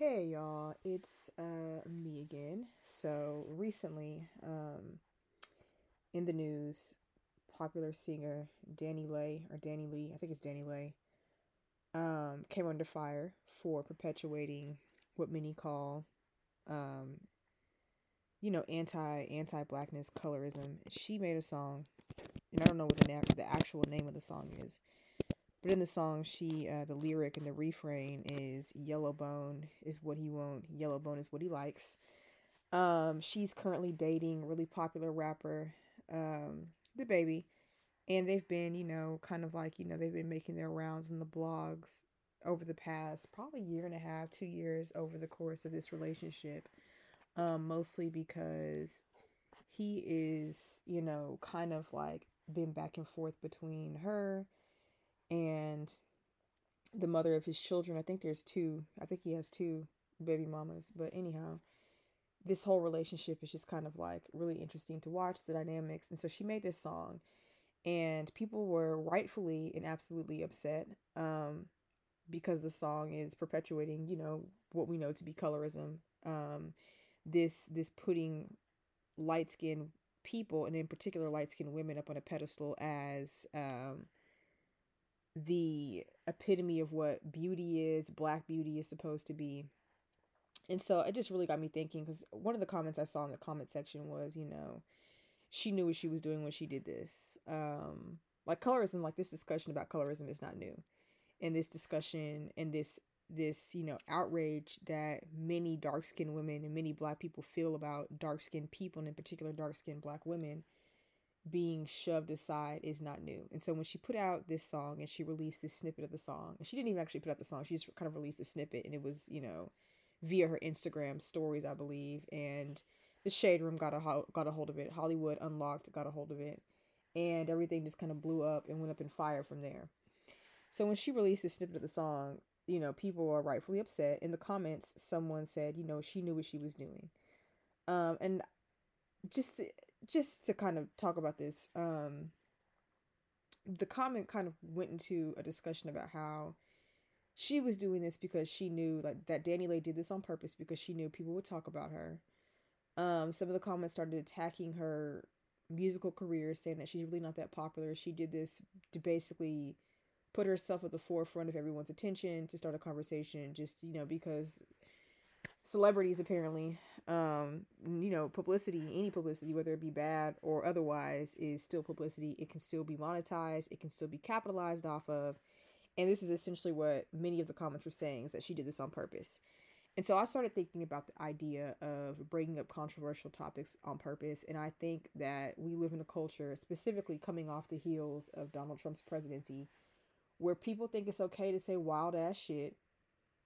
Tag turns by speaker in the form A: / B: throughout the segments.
A: Hey y'all, it's uh, me again. So recently, um, in the news, popular singer DaniLeigh or Danny Lee, I think it's DaniLeigh, um, came under fire for perpetuating what many call, um, you know, anti anti blackness colorism. She made a song, and I don't know what the na- the actual name of the song is, but in the song, she uh, the lyric and the refrain is "Yellow bone is what he want, yellow bone is what he likes." Um, she's currently dating really popular rapper, um, baby, and they've been, you know, kind of like you know they've been making their rounds in the blogs over the past probably year and a half, two years over the course of this relationship. Um, mostly because he is, you know, kind of like been back and forth between her and the mother of his children. I think there's two. I think he has two baby mamas. But anyhow, this whole relationship is just kind of like really interesting to watch the dynamics. And so she made this song, and people were rightfully and absolutely upset um, because the song is perpetuating, you know, what we know to be colorism. Um, this this putting light skinned people and in particular light skinned women up on a pedestal as um, the epitome of what beauty is, black beauty is supposed to be. And so it just really got me thinking because one of the comments I saw in the comment section was, you know, she knew what she was doing when she did this. Um, like colorism, like this discussion about colorism is not new. And this discussion and this this, you know, outrage that many dark skinned women and many black people feel about dark skinned people and in particular dark skinned black women being shoved aside is not new. And so when she put out this song and she released this snippet of the song, and she didn't even actually put out the song, she just kind of released a snippet and it was, you know, via her Instagram stories, I believe. And the Shade Room got a got a hold of it. Hollywood Unlocked got a hold of it. And everything just kind of blew up and went up in fire from there. So when she released this snippet of the song, you know, people are rightfully upset. In the comments, someone said, you know, she knew what she was doing. Um, and just just to kind of talk about this, um, the comment kind of went into a discussion about how she was doing this because she knew like that DaniLeigh did this on purpose because she knew people would talk about her. Um, some of the comments started attacking her musical career, saying that she's really not that popular. She did this to basically put herself at the forefront of everyone's attention to start a conversation, just you know because celebrities apparently um you know publicity any publicity whether it be bad or otherwise is still publicity. It can still be monetized. It can still be capitalized off of. And this is essentially what many of the comments were saying is that she did this on purpose. And so i started thinking about the idea of bringing up controversial topics on purpose. And i think that we live in a culture specifically coming off the heels of donald trump's presidency where people think it's okay to say wild ass shit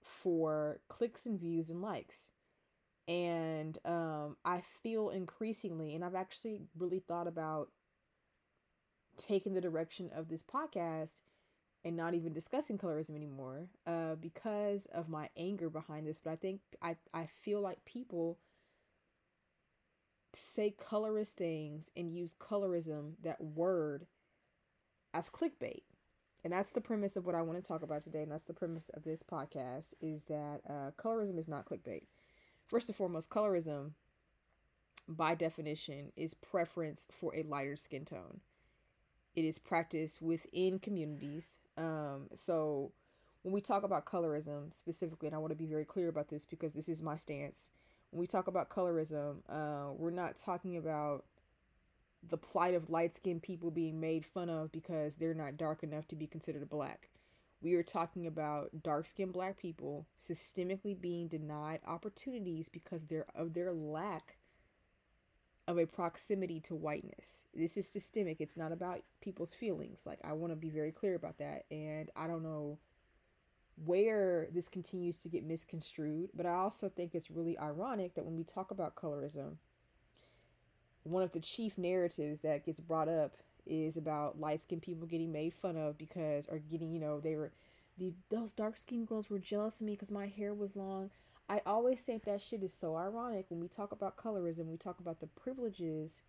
A: for clicks and views and likes. And um, I feel increasingly, and I've actually really thought about taking the direction of this podcast and not even discussing colorism anymore uh, because of my anger behind this. But I think I, I feel like people say colorist things and use colorism, that word, as clickbait and that's the premise of what I want to talk about today, and that's the premise of this podcast: is that uh, colorism is not clickbait. First and foremost, colorism, by definition, is preference for a lighter skin tone. It is practiced within communities. Um, so when we talk about colorism specifically, and I want to be very clear about this because this is my stance. When we talk about colorism, uh, we're not talking about the plight of light skinned people being made fun of because they're not dark enough to be considered black. We are talking about dark skinned black people systemically being denied opportunities because they're of their lack of a proximity to whiteness. This is systemic. It's not about people's feelings. Like I want to be very clear about that. And I don't know where this continues to get misconstrued, but I also think it's really ironic that when we talk about colorism, one of the chief narratives that gets brought up is about light skinned people getting made fun of because or getting, you know, they were the those dark skinned girls were jealous of me because my hair was long. I always think that shit is so ironic when we talk about colorism, we talk about the privileges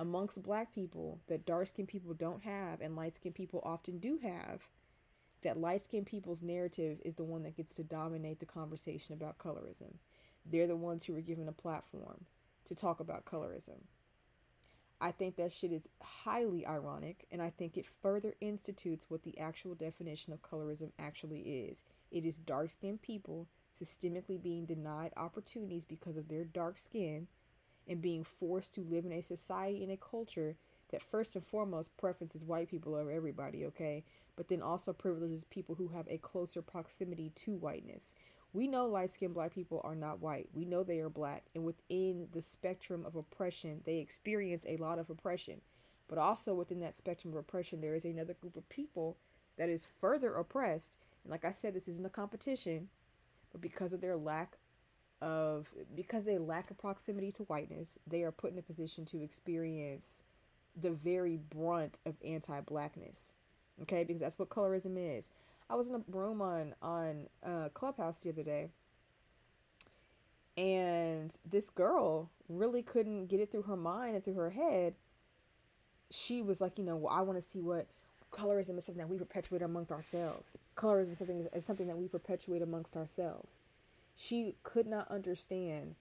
A: amongst black people that dark skinned people don't have and light skinned people often do have. that light skinned people's narrative is the one that gets to dominate the conversation about colorism. They're the ones who were given a platform to talk about colorism. I think that shit is highly ironic, and I think it further institutes what the actual definition of colorism actually is. It is dark skinned people systemically being denied opportunities because of their dark skin and being forced to live in a society and a culture that first and foremost preferences white people over everybody, okay? But then also privileges people who have a closer proximity to whiteness. We know light skinned black people are not white. We know they are black. And within the spectrum of oppression, they experience a lot of oppression. But also within that spectrum of oppression, there is another group of people that is further oppressed. And like I said, this isn't a competition, but because of their lack of, because they lack a proximity to whiteness, they are put in a position to experience the very brunt of anti blackness. Okay, because that's what colorism is. I was in a room on on uh, Clubhouse the other day, and this girl really couldn't get it through her mind and through her head. She was like, you know, well, I want to see what colorism is something that we perpetuate amongst ourselves. Colorism is something is something that we perpetuate amongst ourselves. She could not understand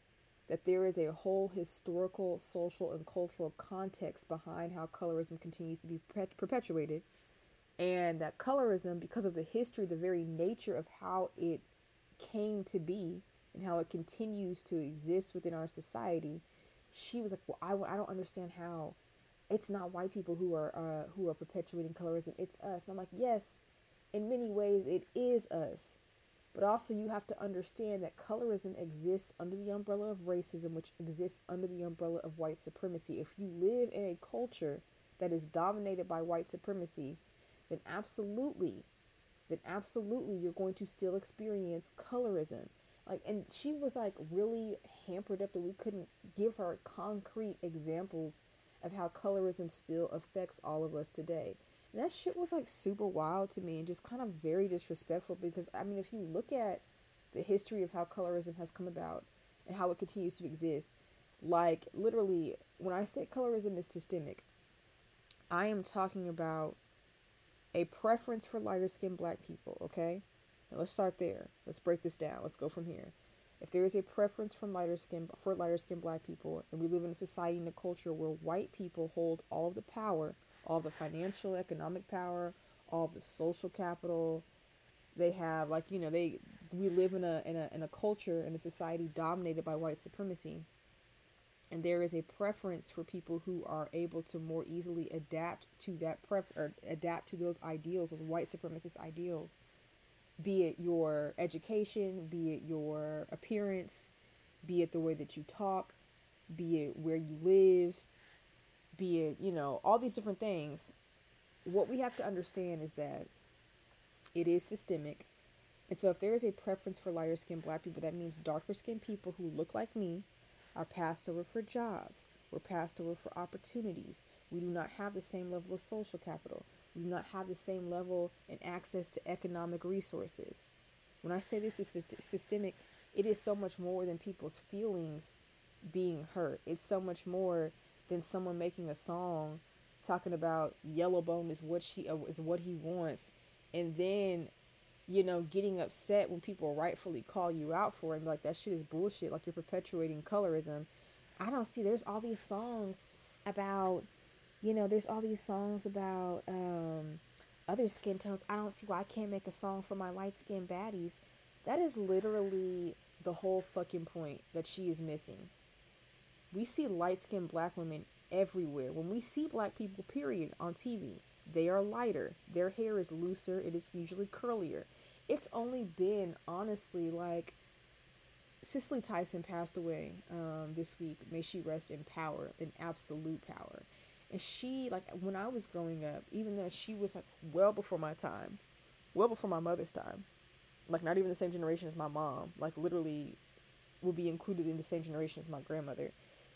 A: that there is a whole historical, social, and cultural context behind how colorism continues to be perpetuated and that colorism because of the history the very nature of how it came to be and how it continues to exist within our society she was like well i, I don't understand how it's not white people who are uh, who are perpetuating colorism. It's us. And i'm like yes in many ways it is us but also you have to understand that colorism exists under the umbrella of racism which exists under the umbrella of white supremacy. If you live in a culture that is dominated by white supremacy then absolutely, then absolutely you're going to still experience colorism. Like, and she was like really hampered up that we couldn't give her concrete examples of how colorism still affects all of us today. And that shit was like super wild to me and just kind of very disrespectful because I mean, if you look at the history of how colorism has come about and how it continues to exist, like literally, when I say colorism is systemic, I am talking about a preference for lighter skinned black people, okay? Now let's start there. Let's break this down. Let's go from here. If there is a preference from lighter skin for lighter skinned black people, and we live in a society and a culture where white people hold all of the power, all the financial, economic power, all the social capital, they have like you know they we live in a in a in a culture in a society dominated by white supremacy and there is a preference for people who are able to more easily adapt to that pref or adapt to those ideals, those white supremacist ideals, be it your education, be it your appearance, be it the way that you talk, be it where you live, be it, you know, all these different things. What we have to understand is that it is systemic. And so if there is a preference for lighter skinned black people, that means darker skinned people who look like me, are passed over for jobs. We're passed over for opportunities. We do not have the same level of social capital. We do not have the same level and access to economic resources. When I say this is systemic, it is so much more than people's feelings being hurt. It's so much more than someone making a song talking about Yellowbone is what she uh, is what he wants, and then you know, getting upset when people rightfully call you out for it and like that shit is bullshit, like you're perpetuating colorism. I don't see there's all these songs about you know, there's all these songs about um other skin tones. I don't see why I can't make a song for my light skinned baddies. That is literally the whole fucking point that she is missing. We see light skinned black women everywhere. When we see black people, period, on TV, they are lighter. Their hair is looser. It is usually curlier it's only been honestly like Cicely Tyson passed away um, this week. May she rest in power, in absolute power. And she, like, when I was growing up, even though she was like well before my time, well before my mother's time, like not even the same generation as my mom, like literally would be included in the same generation as my grandmother.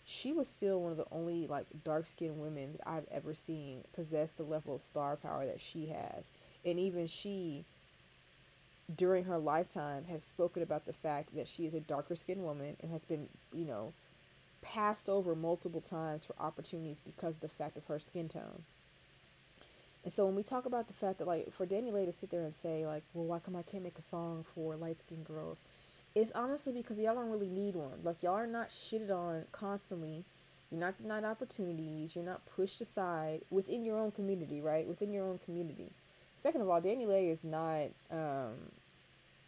A: She was still one of the only like dark skinned women that I've ever seen possess the level of star power that she has. And even she during her lifetime has spoken about the fact that she is a darker skinned woman and has been, you know, passed over multiple times for opportunities because of the fact of her skin tone. And so when we talk about the fact that like for DaniLeigh to sit there and say like, well, why come I can't make a song for light skinned girls? It's honestly because y'all don't really need one. Like y'all are not shitted on constantly. You're not denied opportunities. You're not pushed aside within your own community, right? Within your own community. Second of all, DaniLeigh is not um,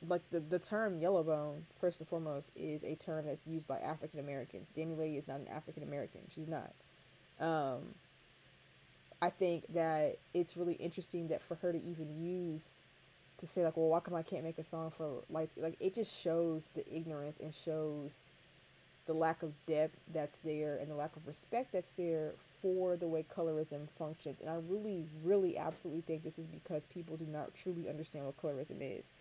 A: like the, the term yellowbone, first and foremost, is a term that's used by African Americans. DaniLeigh is not an African American. She's not. Um, I think that it's really interesting that for her to even use to say like, well, why come I can't make a song for lights? Like it just shows the ignorance and shows the lack of depth that's there and the lack of respect that's there for the way colorism functions. And I really, really, absolutely think this is because people do not truly understand what colorism is.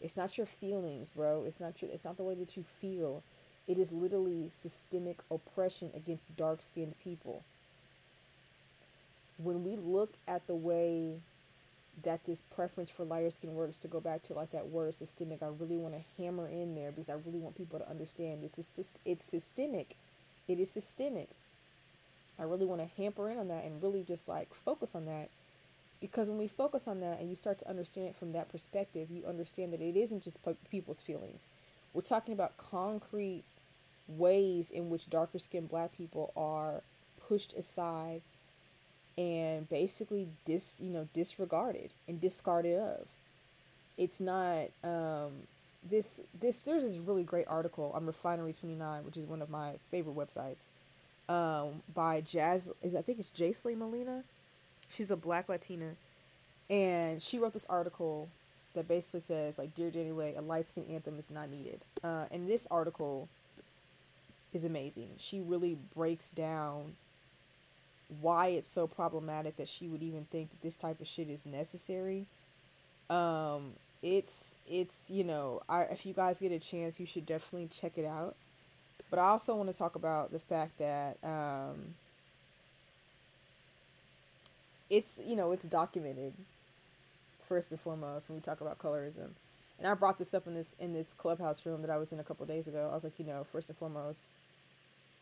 A: It's not your feelings, bro. It's not your, it's not the way that you feel. It is literally systemic oppression against dark skinned people when we look at the way that this preference for lighter skin works, to go back to like that word systemic, I really want to hammer in there because I really want people to understand this is just it's systemic. It is systemic. I really want to hamper in on that and really just like focus on that because when we focus on that and you start to understand it from that perspective, you understand that it isn't just people's feelings. We're talking about concrete ways in which darker skinned black people are pushed aside and basically dis you know disregarded and discarded of. It's not um this this there's this really great article on refinery 29 which is one of my favorite websites um by jazz is i think it's Jaisley molina? She's a black latina. And she wrote this article that basically says like dear DaniLeigh a light skin anthem is not needed. Uh and this article is amazing. She really breaks down why it's so problematic that she would even think that this type of shit is necessary. Um, it's it's you know, I if you guys get a chance, you should definitely check it out. But I also want to talk about the fact that um, it's you know it's documented first and foremost when we talk about colorism. And I brought this up in this in this clubhouse room that I was in a couple days ago. I was like, you know, first and foremost,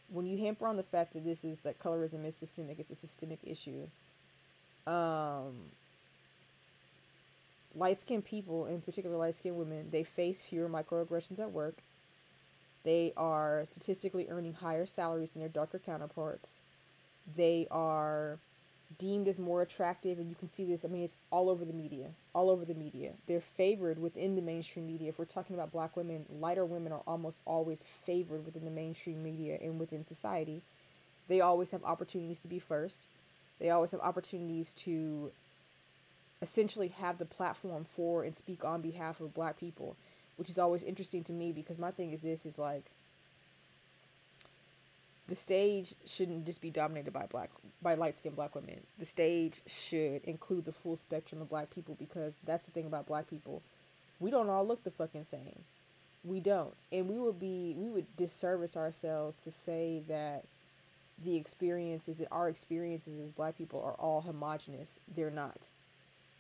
A: when you hamper on the fact that this is that colorism is systemic, it's a systemic issue. Um, light skinned people, in particular light skinned women, they face fewer microaggressions at work. They are statistically earning higher salaries than their darker counterparts. They are deemed as more attractive and you can see this i mean it's all over the media all over the media. They're favored within the mainstream media. If we're talking about black women lighter women are almost always favored within the mainstream media and within society. They always have opportunities to be first. They always have opportunities to essentially have the platform for and speak on behalf of black people which is always interesting to me because my thing is this is like the stage shouldn't just be dominated by black by light skinned black women. The stage should include the full spectrum of black people because that's the thing about black people. We don't all look the fucking same. We don't. And we would be we would disservice ourselves to say that the experiences that our experiences as black people are all homogenous. They're not.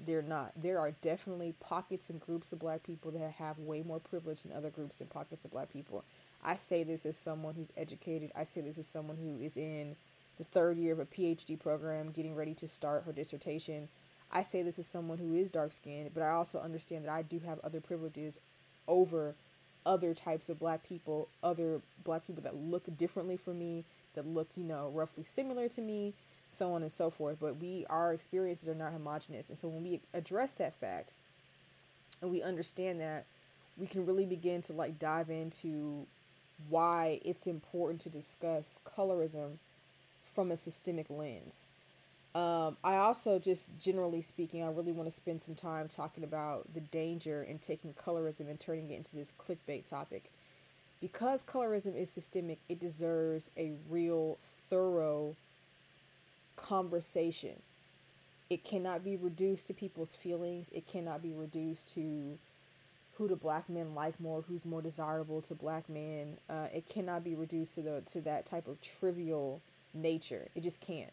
A: They're not. There are definitely pockets and groups of black people that have way more privilege than other groups and pockets of black people. I say this as someone who's educated. I say this as someone who is in the third year of a PhD program, getting ready to start her dissertation. I say this as someone who is dark skinned, but I also understand that I do have other privileges over other types of black people, other black people that look differently from me, that look, you know, roughly similar to me, so on and so forth. But we, our experiences are not homogenous. And so when we address that fact and we understand that, we can really begin to like dive into why it's important to discuss colorism from a systemic lens. Um, I also, just generally speaking, I really want to spend some time talking about the danger in taking colorism and turning it into this clickbait topic. Because colorism is systemic, it deserves a real, thorough conversation. It cannot be reduced to people's feelings, it cannot be reduced to who do black men like more, who's more desirable to black men. Uh, it cannot be reduced to the to that type of trivial nature. It just can't.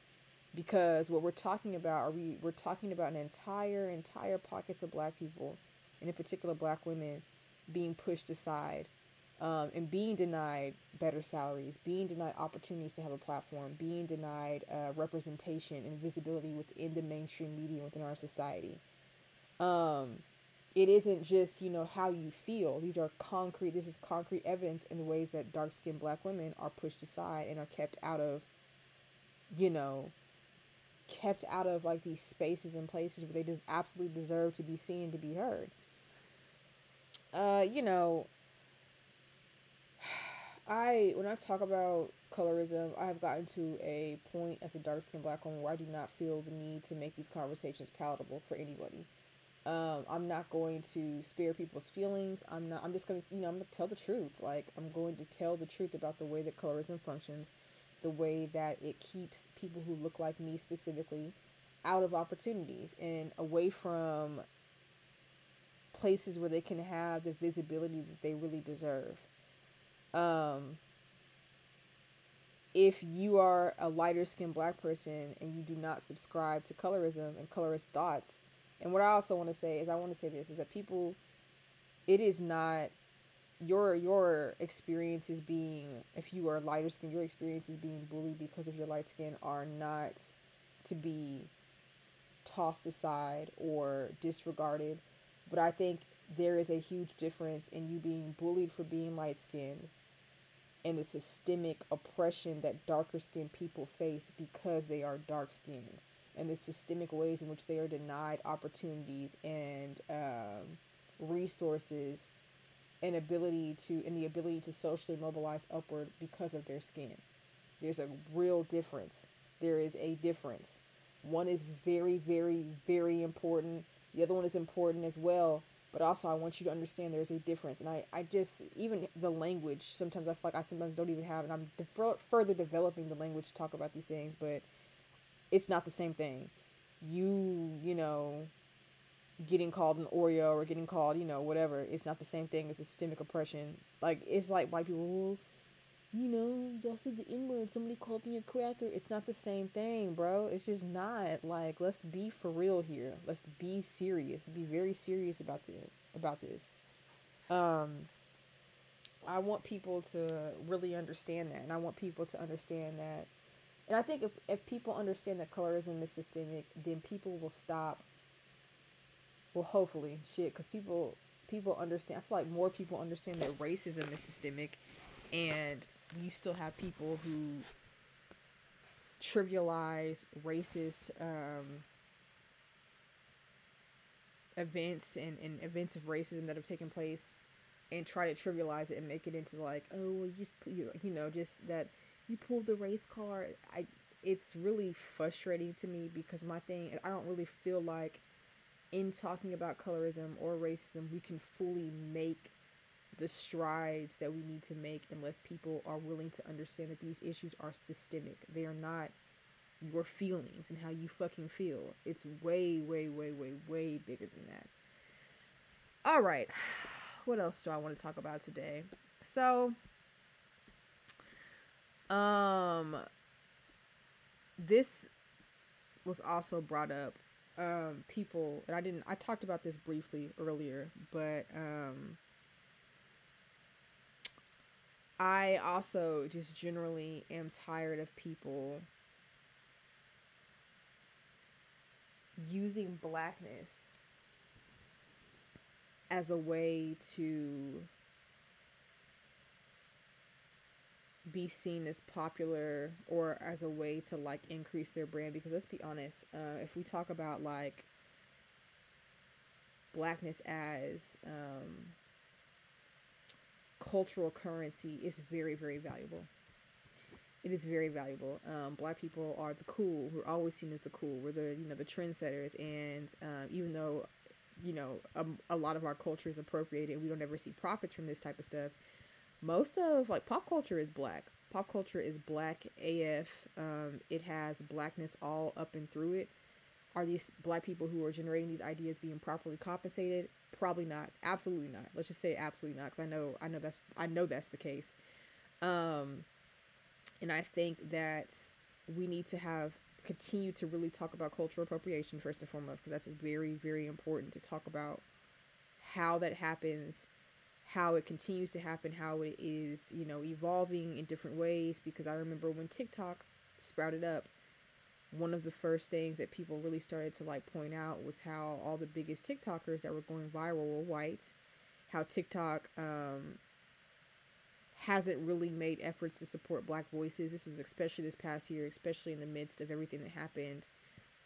A: Because what we're talking about are we we're talking about an entire entire pockets of black people, and in particular black women, being pushed aside um, and being denied better salaries, being denied opportunities to have a platform, being denied uh, representation and visibility within the mainstream media within our society. Um, it isn't just you know how you feel. These are concrete this is concrete evidence in the ways that dark skinned black women are pushed aside and are kept out of you know kept out of like these spaces and places where they just absolutely deserve to be seen to be heard. Uh you know i when i talk about colorism i have gotten to a point as a dark skinned black woman where i do not feel the need to make these conversations palatable for anybody um, I'm not going to spare people's feelings. I'm not. I'm just gonna, you know, I'm gonna tell the truth. Like I'm going to tell the truth about the way that colorism functions, the way that it keeps people who look like me specifically out of opportunities and away from places where they can have the visibility that they really deserve. Um, if you are a lighter skinned black person and you do not subscribe to colorism and colorist thoughts, and what I also want to say is I want to say this is that people it is not your your experiences being if you are lighter skin your experiences being bullied because of your light skin are not to be tossed aside or disregarded. But i think there is a huge difference in you being bullied for being light skinned and the systemic oppression that darker skinned people face because they are dark skinned and the systemic ways in which they are denied opportunities and um, resources and ability to and the ability to socially mobilize upward because of their skin. There's a real difference. There is a difference. One is very, very, very important. The other one is important as well. But also, I want you to understand there's a difference. And I, I just, even the language, sometimes I feel like I sometimes don't even have, and I'm de- further developing the language to talk about these things. But it's not the same thing. You, you know, getting called an Oreo or getting called, you know, whatever, it's not the same thing as systemic oppression. Like, it's like white people, you know, y'all said the N word, somebody called me a cracker. It's not the same thing, bro. It's just not. Like, let's be for real here. Let's be serious. Be very serious about this. About this. Um, I want people to really understand that, and I want people to understand that and I think if, if people understand that colorism is systemic, then people will stop. Well, hopefully, shit, because people people understand. I feel like more people understand that racism is systemic, and you still have people who trivialize racist um, events and, and events of racism that have taken place and try to trivialize it and make it into like oh well, just you know just that you pulled the race card. I it's really frustrating to me because my thing I don't really feel like in talking about colorism or racism we can fully make the strides that we need to make unless people are willing to understand that these issues are systemic. They are not your feelings and how you fucking feel. It's way, way, way, way, way bigger than that. All right. What else do I want to talk about today? So, um, this was also brought up. Um, people, and I didn't. I talked about this briefly earlier, but um, I also just generally am tired of people using blackness as a way to be seen as popular or as a way to like increase their brand? Because let's be honest uh, if we talk about like blackness as um, cultural currency is very very valuable. It is very valuable. Um, black people are the cool. We're always seen as the cool. We're the you know the trendsetters. And um, even though you know a, a lot of our culture is appropriated we don't ever see profits from this type of stuff most of like pop culture is black. Pop culture is black AF. Um, it has blackness all up and through it. Are these black people who are generating these ideas being properly compensated? Probably not. Absolutely not. Let's just say absolutely not, because I know I know that's I know that's the case. Um, and I think that we need to have continue to really talk about cultural appropriation first and foremost, because that's very very important to talk about how that happens how it continues to happen, how it is, you know, evolving in different ways. Because I remember when TikTok sprouted up, one of the first things that people really started to like point out was how all the biggest TikTokers that were going viral were white. How TikTok um, hasn't really made efforts to support black voices. This was especially this past year, especially in the midst of everything that happened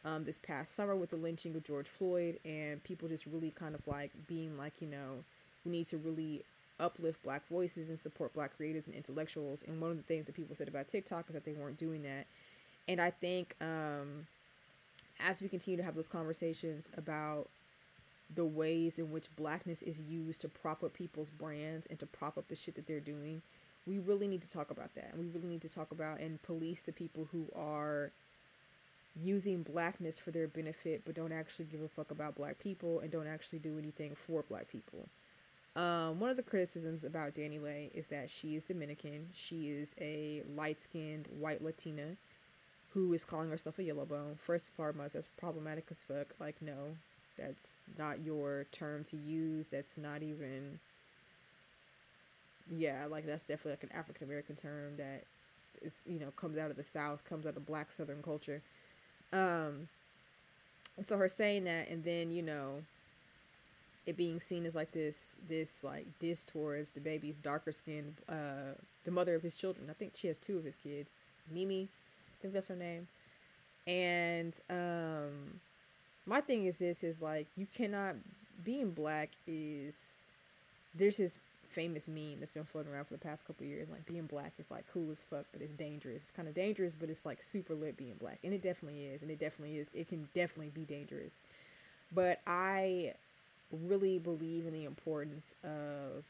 A: um, this past summer with the lynching of George Floyd, and people just really kind of like being like, you know, we need to really uplift black voices and support black creators and intellectuals. And one of the things that people said about TikTok is that they weren't doing that. And I think um, as we continue to have those conversations about the ways in which blackness is used to prop up people's brands and to prop up the shit that they're doing, we really need to talk about that. And we really need to talk about and police the people who are using blackness for their benefit but don't actually give a fuck about black people and don't actually do anything for black people. Um, one of the criticisms about DaniLeigh is that she is Dominican. She is a light skinned white Latina who is calling herself a yellow bone. First and foremost, that's problematic as fuck. Like, no, that's not your term to use. That's not even. Yeah, like that's definitely like an African American term that is you know comes out of the South, comes out of Black Southern culture. Um, and so her saying that, and then you know, it being seen as like this this like diss towards DaBaby's darker skin, uh, the mother of his children. I think she has two of his kids, Mimi, I think that's her name, and um my thing is this is like you cannot being black is there's this famous meme that's been floating around for the past couple years like being black is like cool as fuck but it's dangerous. It's kind of dangerous but it's like super lit being black. And it definitely is and it definitely is it can definitely be dangerous. But i really believe in the importance of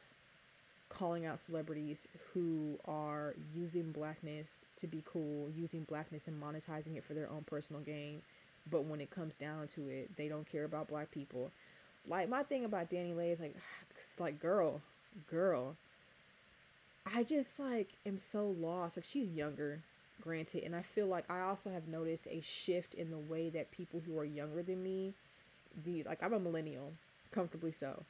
A: calling out celebrities who are using blackness to be cool using blackness and monetizing it for their own personal gain but when it comes down to it, they don't care about black people. Like my thing about DaniLeigh is like, like girl, girl. I just like am so lost. Like she's younger, granted, and I feel like I also have noticed a shift in the way that people who are younger than me, the like I'm a millennial, comfortably so.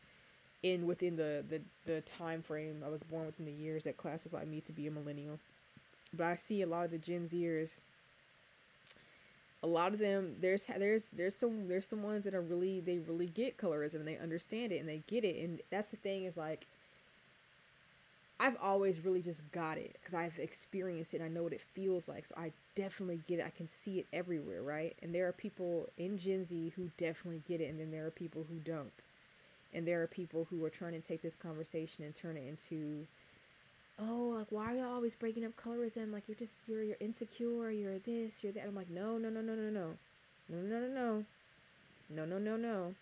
A: In within the the the time frame I was born within the years that classify me to be a millennial. But I see a lot of the Gen Zers a lot of them there's there's there's some there's some ones that are really they really get colorism and they understand it and they get it and that's the thing is like I've always really just got it because I've experienced it. I know what it feels like. So I definitely get it. I can see it everywhere, right? And there are people in Gen Z who definitely get it, and then there are people who don't. And there are people who are trying to take this conversation and turn it into, oh, like why are y'all always breaking up colorism? Like you're just you're you're insecure, you're this, you're that. I'm like, no, no, no, no, no, no. No, no, no, no. No, no, no, no.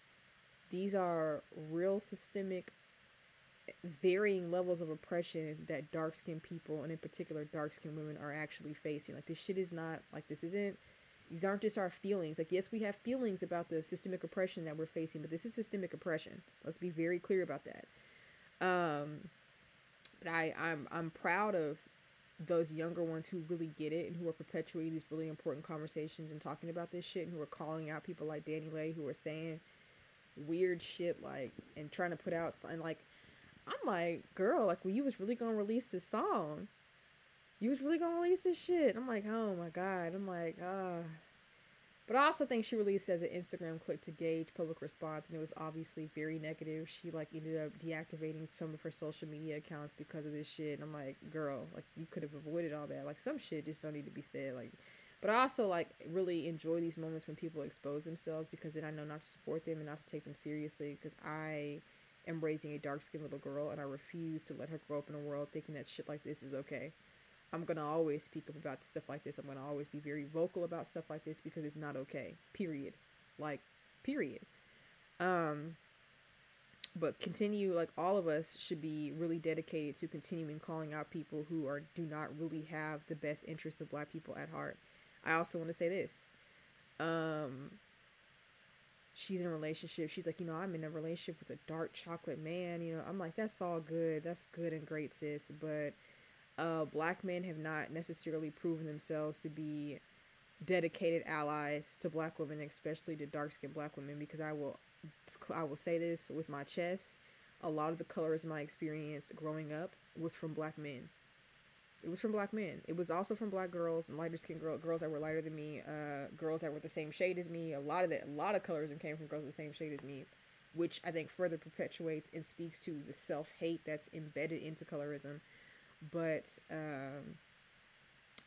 A: These are real systemic varying levels of oppression that dark skinned people and in particular dark skinned women are actually facing. Like this shit is not like this isn't these aren't just our feelings. Like yes, we have feelings about the systemic oppression that we're facing, but this is systemic oppression. Let's be very clear about that. Um, but I I'm I'm proud of those younger ones who really get it and who are perpetuating these really important conversations and talking about this shit and who are calling out people like DaniLeigh who are saying weird shit like and trying to put out and like I'm like, girl, like when you was really gonna release this song, you was really gonna release this shit. I'm like, oh my god. I'm like, ah. Uh, but I also think she released as an Instagram clip to gauge public response, and it was obviously very negative. She like ended up deactivating some of her social media accounts because of this shit. And I'm like, girl, like you could have avoided all that. Like some shit just don't need to be said. Like, but I also like really enjoy these moments when people expose themselves because then I know not to support them and not to take them seriously because I am raising a dark skinned little girl and I refuse to let her grow up in a world thinking that shit like this is okay. I'm gonna always speak up about stuff like this. I'm gonna always be very vocal about stuff like this because it's not okay. Period. Like, period. Um but continue like all of us should be really dedicated to continuing calling out people who are do not really have the best interest of black people at heart. I also want to say this. Um she's in a relationship. She's like, you know, I'm in a relationship with a dark chocolate man. You know, I'm like, that's all good. That's good and great, sis. But uh, black men have not necessarily proven themselves to be dedicated allies to black women, especially to dark skinned black women, because I will I will say this with my chest. a lot of the colorism I experienced growing up was from black men. It was from black men. It was also from black girls and lighter skinned girl, girls that were lighter than me, uh, girls that were the same shade as me. A lot of that, a lot of colorism came from girls the same shade as me, which I think further perpetuates and speaks to the self hate that's embedded into colorism. But um,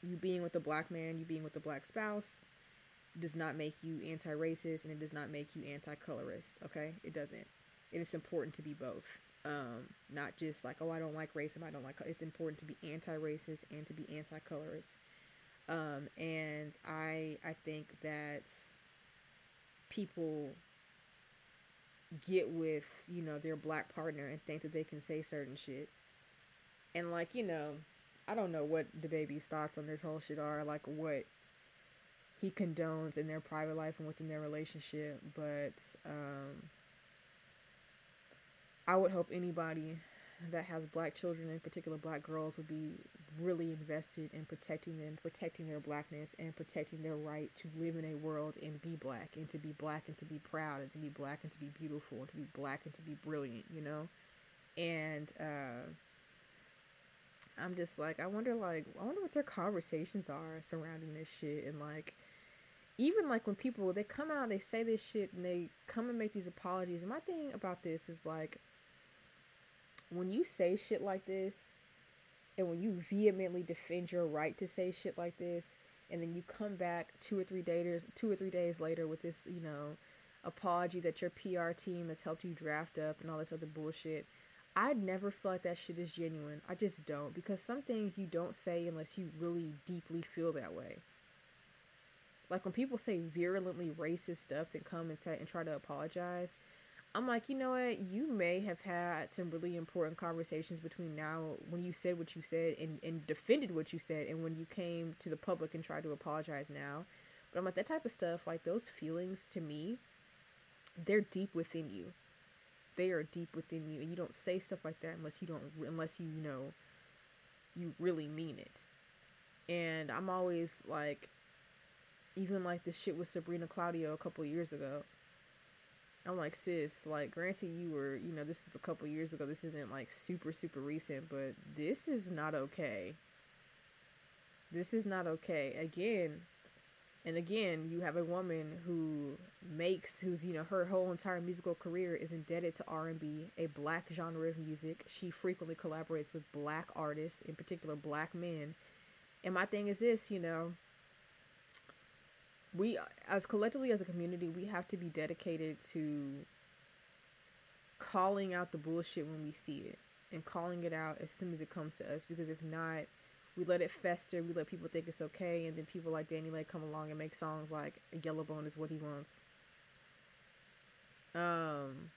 A: you being with a black man, you being with a black spouse, does not make you anti racist and it does not make you anti colorist. Okay, it doesn't. And It is important to be both. Um, not just like, oh, I don't like racism, I don't like. It's important to be anti-racist and to be anti-colorist. Um, and I I think that people get with you know their black partner and think that they can say certain shit, and like you know, I don't know what DaBaby's thoughts on this whole shit are, like what he condones in their private life and within their relationship, but um I would hope anybody that has black children, in particular black girls, would be really invested in protecting them, protecting their blackness, and protecting their right to live in a world and be black, and to be black, and to be proud, and to be black, and to be beautiful, and to be black, and to be brilliant, you know? And, uh, I'm just like, I wonder, like, I wonder what their conversations are surrounding this shit, and like, even like when people they come out, they say this shit, and they come and make these apologies. And my thing about this is like, when you say shit like this and when you vehemently defend your right to say shit like this and then you come back two or three days two or three days later with this you know apology that your pr team has helped you draft up and all this other bullshit i never feel like that shit is genuine i just don't because some things you don't say unless you really deeply feel that way like when people say virulently racist stuff and come and say and try to apologize I'm like, you know what? You may have had some really important conversations between now when you said what you said and, and defended what you said and when you came to the public and tried to apologize now. But I'm like, that type of stuff, like those feelings to me, they're deep within you. They are deep within you. And you don't say stuff like that unless you don't, unless you, you know, you really mean it. And I'm always like, even like the shit with Sabrina Claudio a couple years ago I'm like, sis, like, granted, you were, you know, this was a couple years ago. This isn't like super, super recent, but this is not okay. This is not okay. Again, and again, you have a woman who makes, who's, you know, her whole entire musical career is indebted to R&B, a black genre of music. She frequently collaborates with black artists, in particular black men. And my thing is this, you know, we as collectively as a community we have to be dedicated to calling out the bullshit when we see it and calling it out as soon as it comes to us because if not we let it fester we let people think it's okay and then people like Danny DaniLeigh come along and make songs like yellowbone is what he wants um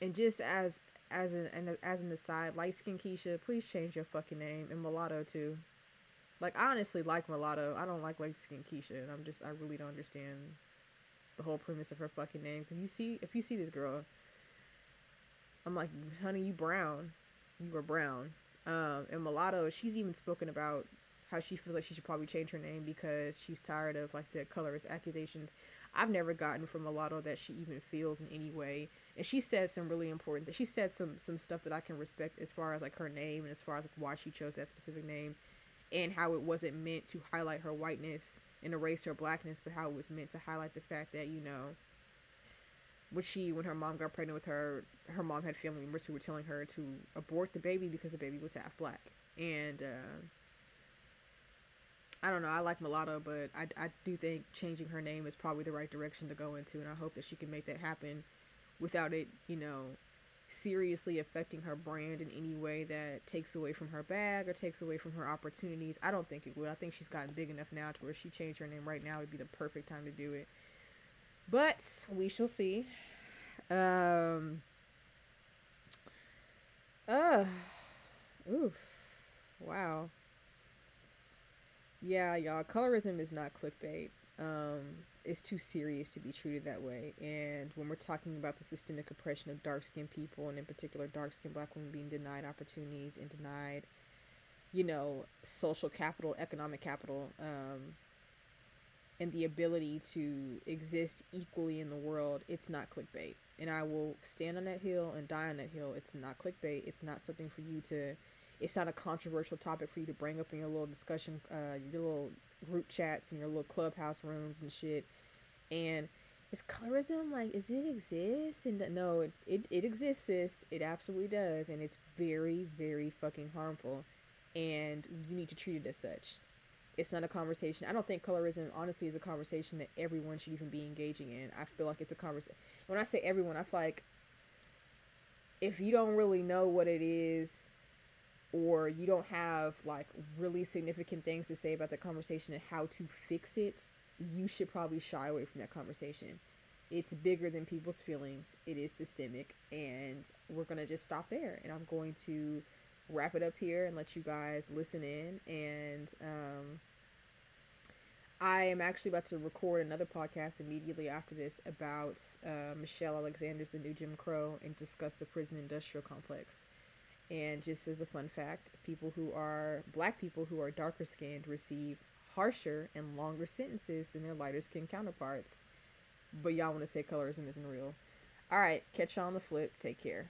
A: and just as as an as an aside light skin keisha please change your fucking name and mulatto too like I honestly like Mulatto. I don't like light skin Keisha, and I'm just I really don't understand the whole premise of her fucking names. If you see if you see this girl, I'm like, honey, you brown, you are brown. Um, and Mulatto, she's even spoken about how she feels like she should probably change her name because she's tired of like the colorist accusations. I've never gotten from Mulatto that she even feels in any way. And she said some really important that she said some some stuff that I can respect as far as like her name and as far as like why she chose that specific name and how it wasn't meant to highlight her whiteness and erase her blackness, but how it was meant to highlight the fact that, you know, when she when her mom got pregnant with her, her mom had family members who were telling her to abort the baby because the baby was half black. And uh, I don't know, I like mulatto, but I, I do think changing her name is probably the right direction to go into, and I hope that she can make that happen without it, you know, seriously affecting her brand in any way that takes away from her bag or takes away from her opportunities. I don't think it would. I think she's gotten big enough now to where she changed her name right now would be the perfect time to do it. But we shall see. Um uh oof. Wow. Yeah, y'all, colorism is not clickbait. Um is too serious to be treated that way. And when we're talking about the systemic oppression of dark skinned people, and in particular dark skinned black women being denied opportunities and denied, you know, social capital, economic capital, um, and the ability to exist equally in the world, it's not clickbait. and I will stand on that hill and die on that hill. It's not clickbait. It's not something for you to. It's not a controversial topic for you to bring up in your little discussion, uh, your little group chats and your little clubhouse rooms and shit. And is colorism like, is it exist? And no, it, it it exists. Sis. It absolutely does, and it's very very fucking harmful, and you need to treat it as such it's not a conversation. I don't think colorism honestly is a conversation that everyone should even be engaging in. I feel like it's a conversation. When I say everyone, I feel like if you don't really know what it is or you don't have like really significant things to say about the conversation and how to fix it, you should probably shy away from that conversation. It's bigger than people's feelings. It is systemic and we're to just stop there and I'm going to wrap it up here and let you guys listen in. And um, I am actually about to record another podcast immediately after this about uh, Michelle Alexander's The New Jim Crow and discuss the prison industrial complex. And just as a fun fact, people who are black people who are darker skinned receive harsher and longer sentences than their lighter skinned counterparts. But y'all want to say colorism isn't real. All right, catch y'all on the flip. Take care.